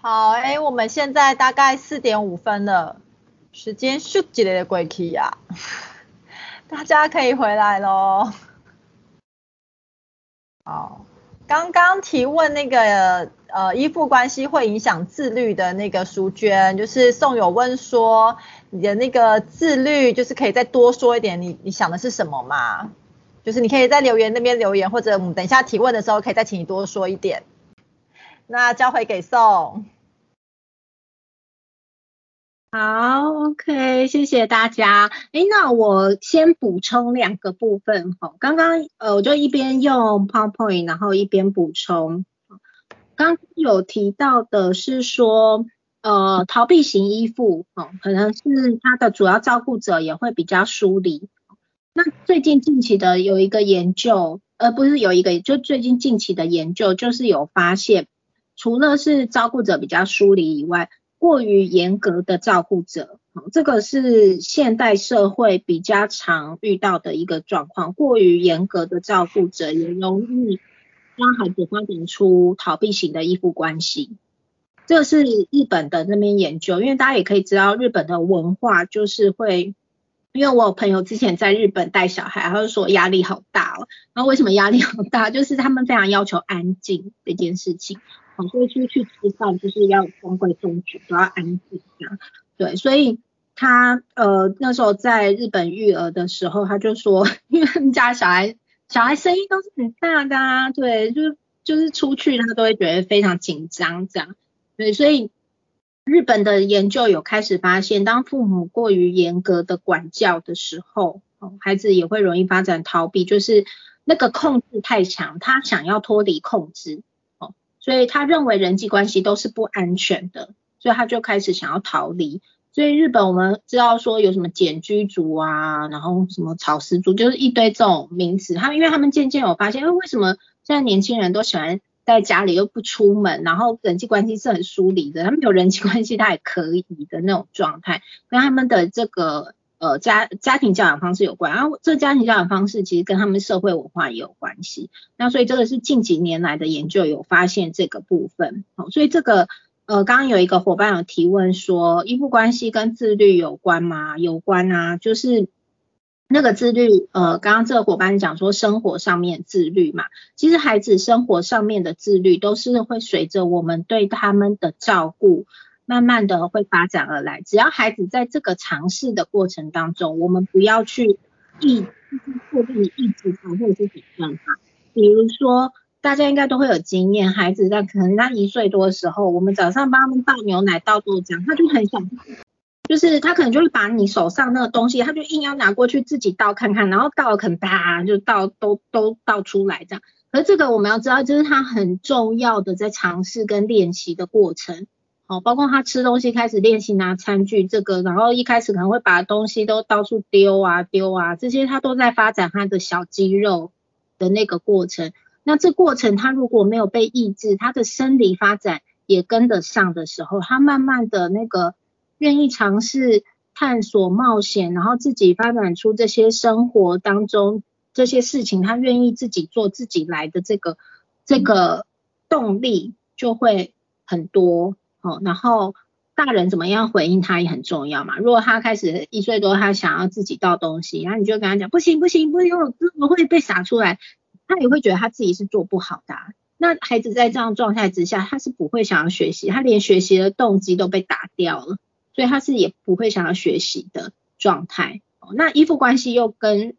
好，哎，我们现在大概四点五分了，时间咻几来的过去呀，大家可以回来喽。好，刚刚提问那个呃依附关系会影响自律的那个淑娟，就是宋友问说你的那个自律，就是可以再多说一点，你你想的是什么吗？就是你可以在留言那边留言，或者我们等一下提问的时候，可以再请你多说一点。那交回给宋。好，OK，谢谢大家。哎，那我先补充两个部分哈。刚刚呃，我就一边用 PowerPoint，然后一边补充。刚有提到的是说，呃，逃避型依附，哦，可能是他的主要照顾者也会比较疏离。那最近近期的有一个研究，呃，不是有一个，就最近近期的研究，就是有发现。除了是照顾者比较疏离以外，过于严格的照顾者，这个是现代社会比较常遇到的一个状况。过于严格的照顾者也容易让孩子发展出逃避型的依附关系。这是日本的那边研究，因为大家也可以知道，日本的文化就是会，因为我有朋友之前在日本带小孩，他就说压力好大哦。然后为什么压力好大？就是他们非常要求安静这件事情。所以出去吃饭就是要中规中矩，都要安静这样。对，所以他呃那时候在日本育儿的时候，他就说，因为他们家小孩小孩声音都是很大的啊，对，就是就是出去他都会觉得非常紧张这样。对，所以日本的研究有开始发现，当父母过于严格的管教的时候，孩子也会容易发展逃避，就是那个控制太强，他想要脱离控制。所以他认为人际关系都是不安全的，所以他就开始想要逃离。所以日本我们知道说有什么简居族啊，然后什么草食族，就是一堆这种名词。他们因为他们渐渐有发现，因为为什么现在年轻人都喜欢在家里又不出门，然后人际关系是很疏离的，他们有人际关系他也可以的那种状态，跟他们的这个。呃，家家庭教养方式有关，然后这家庭教养方式其实跟他们社会文化也有关系。那所以这个是近几年来的研究有发现这个部分。好，所以这个呃，刚刚有一个伙伴有提问说，依附关系跟自律有关吗？有关啊，就是那个自律，呃，刚刚这个伙伴讲说生活上面自律嘛，其实孩子生活上面的自律都是会随着我们对他们的照顾。慢慢的会发展而来，只要孩子在这个尝试的过程当中，我们不要去抑，迫力抑制他，或者是怎样他。比如说，大家应该都会有经验，孩子在可能他一岁多的时候，我们早上帮他们倒牛奶、倒豆浆，他就很想，就是他可能就会把你手上那个东西，他就硬要拿过去自己倒看看，然后倒了可能啪就倒都都倒出来这样。而这个我们要知道，就是他很重要的在尝试跟练习的过程。哦，包括他吃东西开始练习拿餐具这个，然后一开始可能会把东西都到处丢啊丢啊，这些他都在发展他的小肌肉的那个过程。那这过程他如果没有被抑制，他的生理发展也跟得上的时候，他慢慢的那个愿意尝试探索冒险，然后自己发展出这些生活当中这些事情，他愿意自己做自己来的这个这个动力就会很多。哦，然后大人怎么样回应他也很重要嘛。如果他开始一岁多，他想要自己倒东西，然后你就跟他讲不行不行不行，怎么会被洒出来？他也会觉得他自己是做不好的。那孩子在这样状态之下，他是不会想要学习，他连学习的动机都被打掉了，所以他是也不会想要学习的状态。那依附关系又跟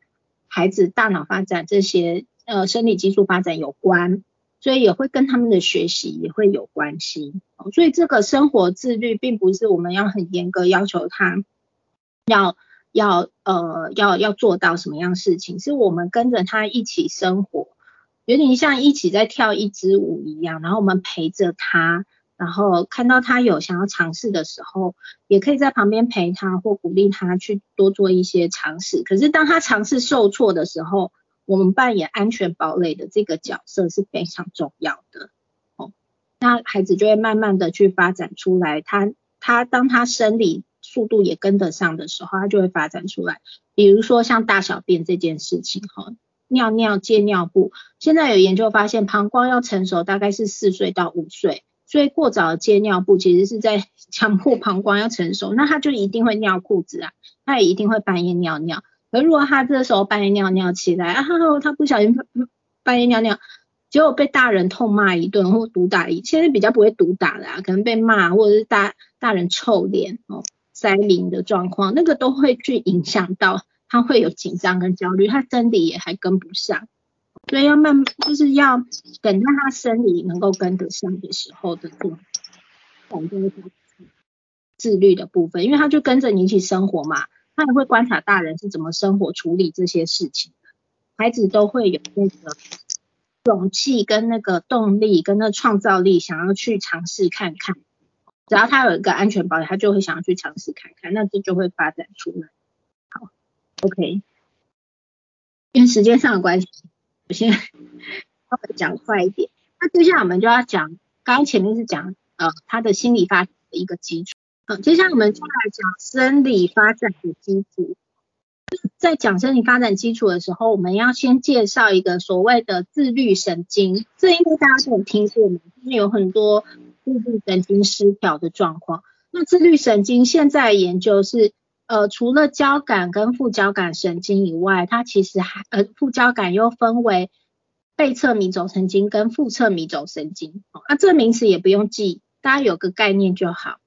孩子大脑发展这些呃生理激素发展有关。所以也会跟他们的学习也会有关系，所以这个生活自律并不是我们要很严格要求他要要呃要要做到什么样事情，是我们跟着他一起生活，有点像一起在跳一支舞一样，然后我们陪着他，然后看到他有想要尝试的时候，也可以在旁边陪他或鼓励他去多做一些尝试。可是当他尝试受挫的时候，我们扮演安全堡垒的这个角色是非常重要的哦。那孩子就会慢慢的去发展出来，他他当他生理速度也跟得上的时候，他就会发展出来。比如说像大小便这件事情哈，尿尿借尿布，现在有研究发现，膀胱要成熟大概是四岁到五岁所以过早的接尿布其实是在强迫膀胱要成熟，那他就一定会尿裤子啊，他也一定会半夜尿尿。而如果他这时候半夜尿尿起来，啊，他不小心半夜尿尿，结果被大人痛骂一顿或毒打一，现在比较不会毒打啦，可能被骂或者是大大人臭脸哦，塞淋的状况，那个都会去影响到他会有紧张跟焦虑，他生理也还跟不上。所以要慢，就是要等到他生理能够跟得上的时候的做，反正自律的部分，因为他就跟着你一起生活嘛，他也会观察大人是怎么生活处理这些事情的，孩子都会有那个勇气跟那个动力跟那创造力，想要去尝试看看，只要他有一个安全保险，他就会想要去尝试看看，那这就会发展出来。好，OK，因为时间上的关系。我先稍微讲快一点，那接下来我们就要讲，刚刚前面是讲呃他的心理发展的一个基础，好，接下来我们就来讲生理发展的基础。在讲生理发展基础的时候，我们要先介绍一个所谓的自律神经，这应该大家都有听过嘛，就是有很多自律神经失调的状况。那自律神经现在研究是。呃，除了交感跟副交感神经以外，它其实还呃副交感又分为背侧迷走神经跟腹侧迷走神经。啊，这名词也不用记，大家有个概念就好。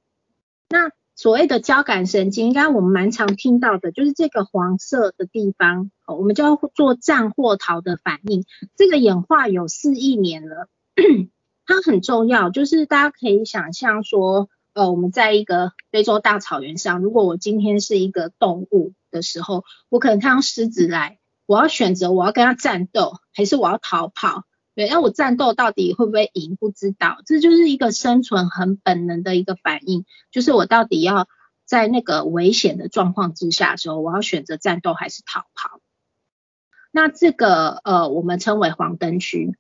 那所谓的交感神经，应该我们蛮常听到的，就是这个黄色的地方，我们叫做战或逃的反应。这个演化有四亿年了，它很重要，就是大家可以想象说。呃，我们在一个非洲大草原上，如果我今天是一个动物的时候，我可能看到狮子来，我要选择我要跟它战斗，还是我要逃跑？对，那我战斗到底会不会赢？不知道，这就是一个生存很本能的一个反应，就是我到底要在那个危险的状况之下的时候，我要选择战斗还是逃跑？那这个呃，我们称为黄灯区。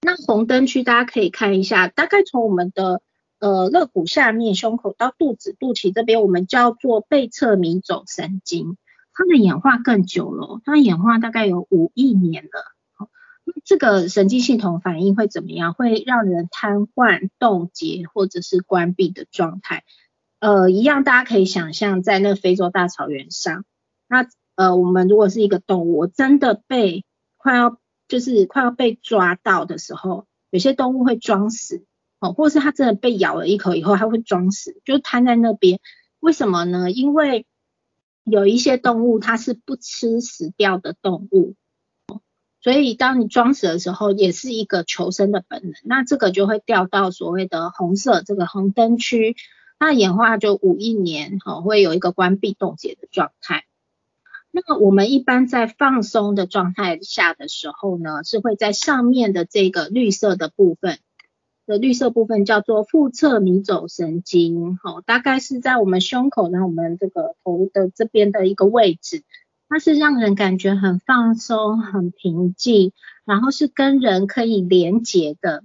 那红灯区大家可以看一下，大概从我们的呃，肋骨下面、胸口到肚子、肚脐这边，我们叫做背侧迷走神经，它的演化更久了，它演化大概有五亿年了。这个神经系统反应会怎么样？会让人瘫痪、冻结或者是关闭的状态。呃，一样，大家可以想象，在那非洲大草原上，那呃，我们如果是一个动物，真的被快要就是快要被抓到的时候，有些动物会装死。哦，或者是它真的被咬了一口以后，它会装死，就瘫在那边。为什么呢？因为有一些动物它是不吃死掉的动物，所以当你装死的时候，也是一个求生的本能。那这个就会掉到所谓的红色这个红灯区，那演化就五亿年，哦，会有一个关闭冻结的状态。那我们一般在放松的状态下的时候呢，是会在上面的这个绿色的部分。的绿色部分叫做腹侧迷走神经，好，大概是在我们胸口呢，我们这个头的这边的一个位置，它是让人感觉很放松、很平静，然后是跟人可以连接的。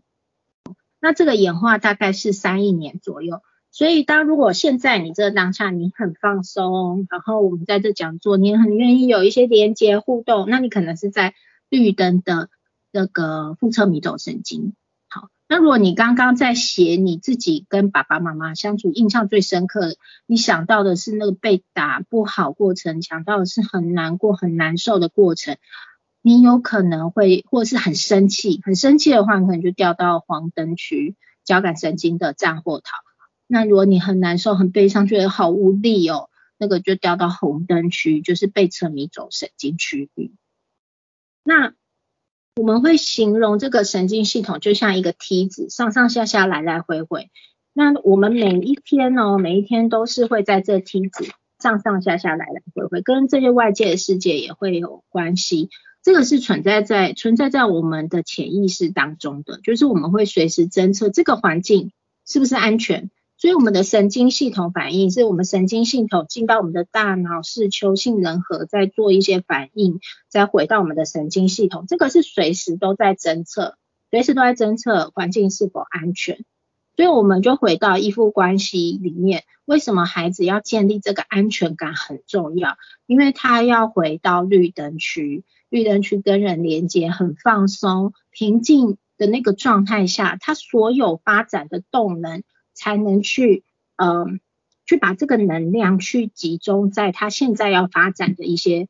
那这个演化大概是三亿年左右，所以当如果现在你这当下你很放松，然后我们在这讲座你很愿意有一些连接互动，那你可能是在绿灯的那个副侧迷走神经。那如果你刚刚在写你自己跟爸爸妈妈相处印象最深刻，你想到的是那个被打不好过程，想到的是很难过很难受的过程，你有可能会或是很生气，很生气的话，可能就掉到黄灯区交感神经的战或逃。那如果你很难受很悲伤，觉得好无力哦，那个就掉到红灯区，就是被侧迷走神经区域。那我们会形容这个神经系统就像一个梯子，上上下下来来回回。那我们每一天呢，每一天都是会在这梯子上上下下来来回回，跟这些外界的世界也会有关系。这个是存在在存在在我们的潜意识当中的，就是我们会随时侦测这个环境是不是安全。所以我们的神经系统反应是我们神经系统进到我们的大脑是球性人核在做一些反应，再回到我们的神经系统，这个是随时都在侦测，随时都在侦测环境是否安全。所以我们就回到依附关系里面，为什么孩子要建立这个安全感很重要？因为他要回到绿灯区，绿灯区跟人连接很放松、平静的那个状态下，他所有发展的动能才能去，嗯，去把这个能量去集中在他现在要发展的一些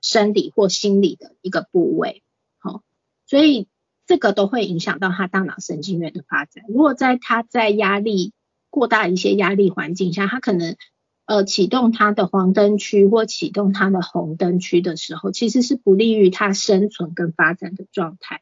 生理或心理的一个部位，好，所以这个都会影响到他大脑神经元的发展。如果在他在压力过大一些压力环境下，他可能呃启动他的黄灯区或启动他的红灯区的时候，其实是不利于他生存跟发展的状态。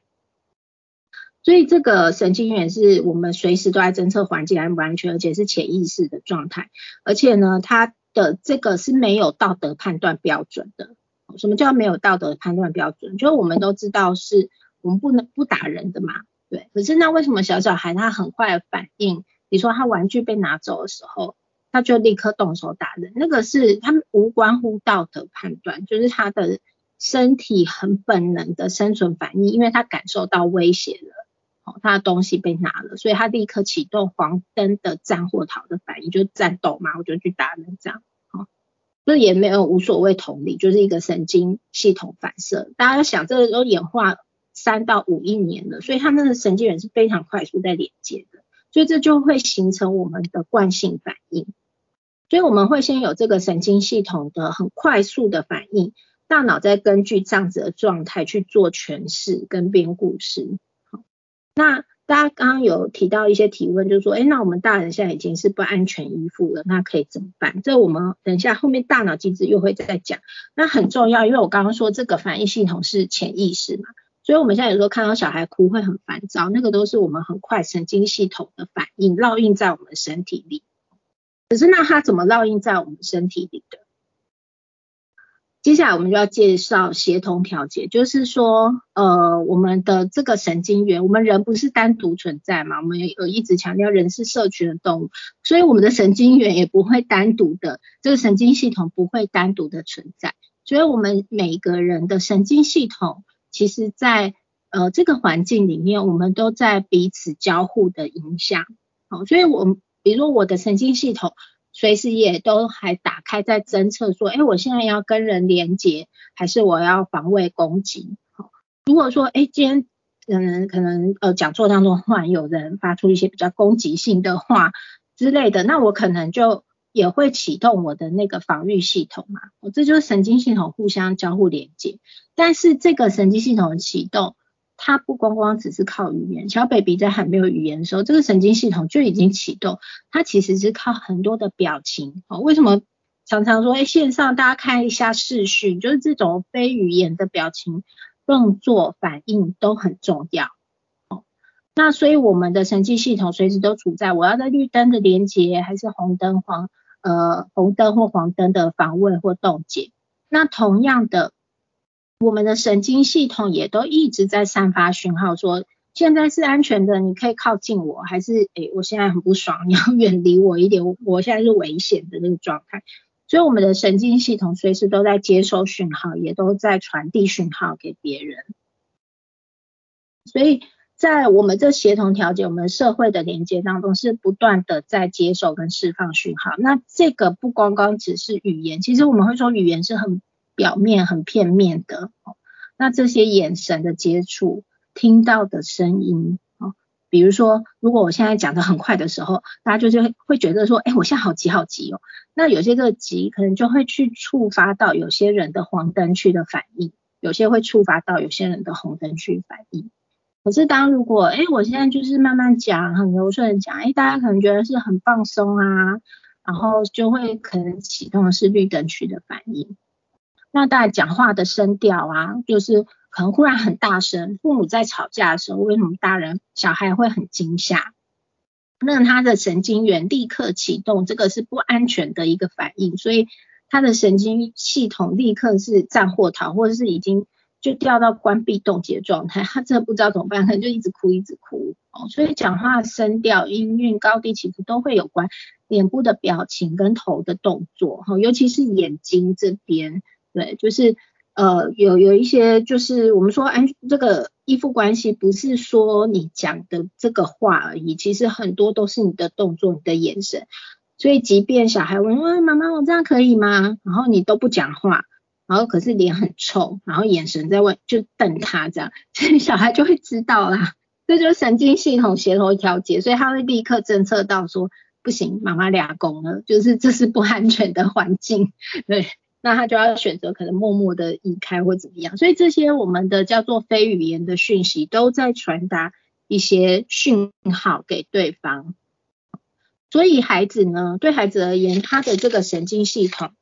所以这个神经元是我们随时都在侦测环境安不安全，而且是潜意识的状态。而且呢，它的这个是没有道德判断标准的。什么叫没有道德判断标准？就是我们都知道是我们不能不打人的嘛，对。可是那为什么小小孩他很快反应？你说他玩具被拿走的时候，他就立刻动手打人，那个是他们无关乎道德判断，就是他的身体很本能的生存反应，因为他感受到威胁了。他的东西被拿了，所以他立刻启动黄灯的战或逃的反应，就战斗嘛，我就去打人这样。好，这也没有无所谓同理，就是一个神经系统反射。大家想，这个都演化三到五亿年了，所以他们的神经元是非常快速在连接的，所以这就会形成我们的惯性反应。所以我们会先有这个神经系统的很快速的反应，大脑再根据这样子的状态去做诠释跟编故事。那大家刚刚有提到一些提问，就是说，哎，那我们大人现在已经是不安全依附了，那可以怎么办？这我们等一下后面大脑机制又会再讲。那很重要，因为我刚刚说这个反应系统是潜意识嘛，所以我们现在有时候看到小孩哭会很烦躁，那个都是我们很快神经系统的反应烙印在我们身体里。可是那它怎么烙印在我们身体里的？接下来我们就要介绍协同调节，就是说，呃，我们的这个神经元，我们人不是单独存在嘛？我们有一直强调人是社群的动物，所以我们的神经元也不会单独的，这个神经系统不会单独的存在。所以，我们每个人的神经系统，其实在呃这个环境里面，我们都在彼此交互的影响。好，所以我比如说我的神经系统。随时也都还打开在侦测，说，哎，我现在要跟人连接，还是我要防卫攻击？好，如果说，哎，今天可能可能呃讲座当中忽然有人发出一些比较攻击性的话之类的，那我可能就也会启动我的那个防御系统嘛。我这就是神经系统互相交互连接，但是这个神经系统启动。它不光光只是靠语言，小 baby 在还没有语言的时候，这个神经系统就已经启动。它其实是靠很多的表情。哦，为什么常常说，哎，线上大家看一下视讯，就是这种非语言的表情、动作、反应都很重要。哦，那所以我们的神经系统随时都处在我要在绿灯的连接，还是红灯黄呃红灯或黄灯的防卫或冻结。那同样的。我们的神经系统也都一直在散发讯号，说现在是安全的，你可以靠近我，还是诶，我现在很不爽，你要远离我一点，我现在是危险的那个状态。所以我们的神经系统随时都在接收讯号，也都在传递讯号给别人。所以在我们这协同调节我们社会的连接当中，是不断的在接受跟释放讯号。那这个不光光只是语言，其实我们会说语言是很。表面很片面的，那这些眼神的接触，听到的声音，哦，比如说，如果我现在讲的很快的时候，大家就是会觉得说，哎，我现在好急好急哦。那有些这个急，可能就会去触发到有些人的黄灯区的反应，有些会触发到有些人的红灯区反应。可是当如果，哎，我现在就是慢慢讲，很柔顺的讲，哎，大家可能觉得是很放松啊，然后就会可能启动的是绿灯区的反应。那大家讲话的声调啊，就是可能忽然很大声。父母在吵架的时候，为什么大人小孩会很惊吓？那他的神经元立刻启动，这个是不安全的一个反应，所以他的神经系统立刻是战或逃，或者是已经就掉到关闭冻结状态。他真的不知道怎么办，可能就一直哭一直哭哦。所以讲话声调、音韵高低起伏都会有关脸部的表情跟头的动作哈，尤其是眼睛这边。对，就是呃，有有一些，就是我们说安这个依附关系，不是说你讲的这个话而已，其实很多都是你的动作、你的眼神。所以，即便小孩问，问妈妈，我这样可以吗？然后你都不讲话，然后可是脸很臭，然后眼神在问，就瞪他这样，所以小孩就会知道啦。这就是神经系统协同调节，所以他会立刻侦测到说不行，妈妈俩公了，就是这是不安全的环境，对，那他就要选择可能默默的移开或怎么样。所以这些我们的叫做非语言的讯息都在传达一些讯号给对方。所以孩子呢，对孩子而言，他的这个神经系统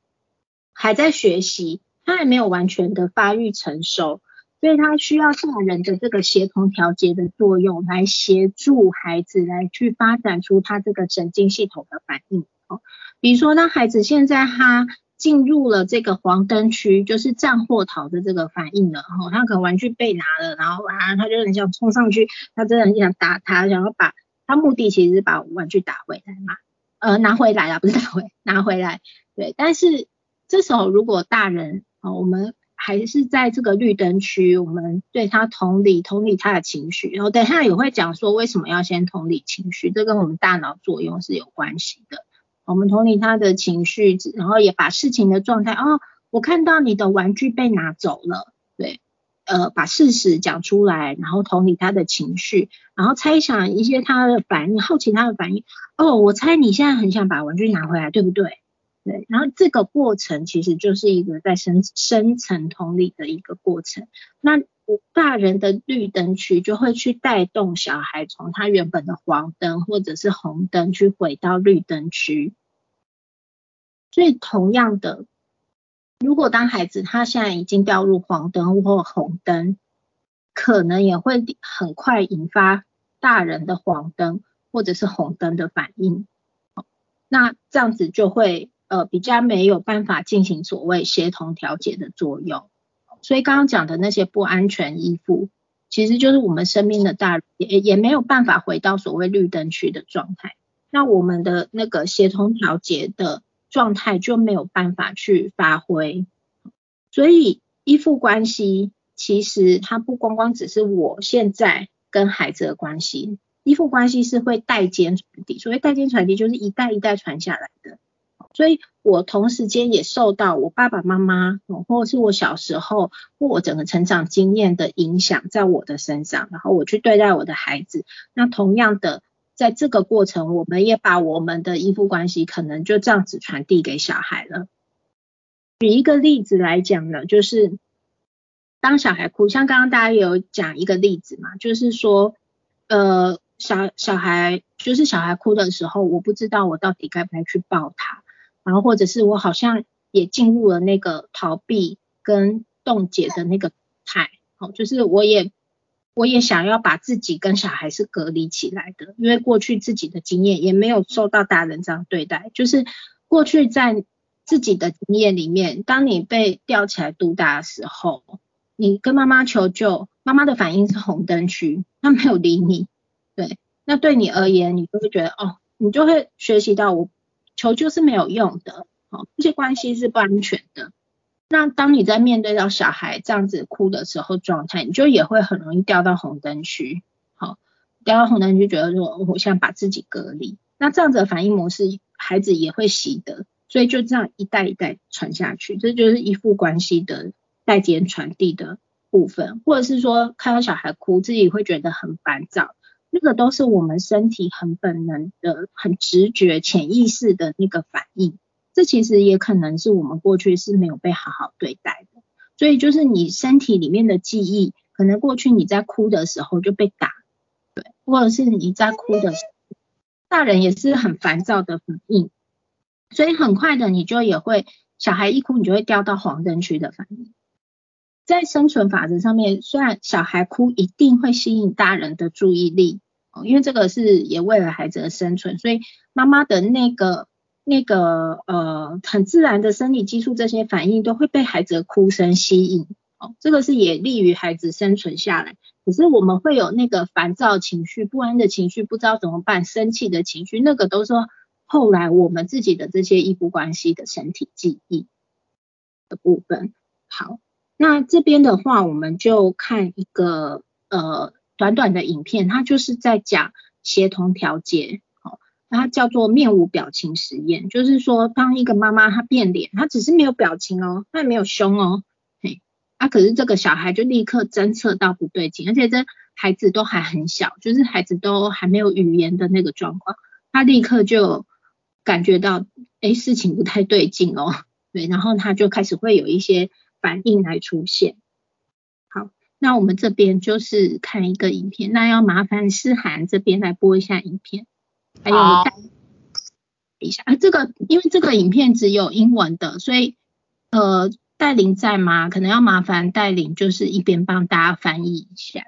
还在学习，他还没有完全的发育成熟，所以他需要大人的这个协同调节的作用，来协助孩子来去发展出他这个神经系统的反应。哦，比如说，当孩子现在他进入了这个黄灯区，就是战或逃的这个反应了，哦，他可能玩具被拿了，然后啊，他就很想冲上去，他真的很想打他，想要把。他目的其实是把玩具打回来嘛，呃，拿回来啊，不是打回，拿回来。对，但是这时候如果大人啊，我们还是在这个绿灯区，我们对他同理，同理他的情绪。然后等下也会讲说为什么要先同理情绪，这跟我们大脑作用是有关系的。我们同理他的情绪，然后也把事情的状态，哦，我看到你的玩具被拿走了，对。呃，把事实讲出来，然后同理他的情绪，然后猜想一些他的反应，好奇他的反应。哦，我猜你现在很想把玩具拿回来，对不对？对。然后这个过程其实就是一个在深深层同理的一个过程。那大人的绿灯区就会去带动小孩从他原本的黄灯或者是红灯去回到绿灯区。所以同样的。如果当孩子他现在已经掉入黄灯或红灯，可能也会很快引发大人的黄灯或者是红灯的反应，那这样子就会呃比较没有办法进行所谓协同调节的作用。所以刚刚讲的那些不安全依附，其实就是我们生命的大也也没有办法回到所谓绿灯区的状态。那我们的那个协同调节的。状态就没有办法去发挥，所以依附关系其实它不光光只是我现在跟孩子的关系，依附关系是会代间传递，所谓代间传递就是一代一代传下来，所以我同时间也受到我爸爸妈妈或者是我小时候或我整个成长经验的影响在我的身上，然后我去对待我的孩子，那同样的。在这个过程，我们也把我们的依附关系可能就这样子传递给小孩了。举一个例子来讲呢，就是当小孩哭，像刚刚大家有讲一个例子嘛，就是说，呃，小小孩就是小孩哭的时候，我不知道我到底该不该去抱他，然后或者是我好像也进入了那个逃避跟冻结的那个态，好，就是我也。我也想要把自己跟小孩是隔离起来的，因为过去自己的经验也没有受到大人这样对待。就是过去在自己的经验里面，当你被吊起来毒打的时候，你跟妈妈求救，妈妈的反应是红灯区，她没有理你。对，那对你而言，你就会觉得哦，你就会学习到我求救是没有用的，哦，这些关系是不安全的。那当你在面对到小孩这样子哭的时候状态，你就也会很容易掉到红灯区，好，掉到红灯区，觉得说我想把自己隔离，那这样子的反应模式，孩子也会习得，所以就这样一代一代传下去，这就是依附关系的代间传递的部分，或者是说看到小孩哭，自己会觉得很烦躁，这个都是我们身体很本能的、很直觉、潜意识的那个反应。这其实也可能是我们过去是没有被好好对待的，所以就是你身体里面的记忆，可能过去你在哭的时候就被打，对，或者是你在哭的，大人也是很烦躁的反应，所以很快的你就也会，小孩一哭你就会掉到黄灯区的反应。在生存法则上面，虽然小孩哭一定会吸引大人的注意力，因为这个是也为了孩子的生存，所以妈妈的那个。那个呃很自然的生理激素这些反应都会被孩子的哭声吸引，哦，这个是也利于孩子生存下来。可是我们会有那个烦躁情绪、不安的情绪、不知道怎么办、生气的情绪，那个都是后来我们自己的这些依附关系的身体记忆的部分。好，那这边的话，我们就看一个呃短短的影片，它就是在讲协同调节。哦它叫做面无表情实验，就是说，当一个妈妈她变脸，她只是没有表情哦，她也没有凶哦，嘿，啊，可是这个小孩就立刻侦测到不对劲，而且这孩子都还很小，就是孩子都还没有语言的那个状况，他立刻就感觉到，哎，事情不太对劲哦，对，然后他就开始会有一些反应来出现。好，那我们这边就是看一个影片，那要麻烦思涵这边来播一下影片，还有带一下啊，这个因为这个影片只有英文的，所以呃。带领在吗？可能要麻烦带领，就是一边帮大家翻译一下。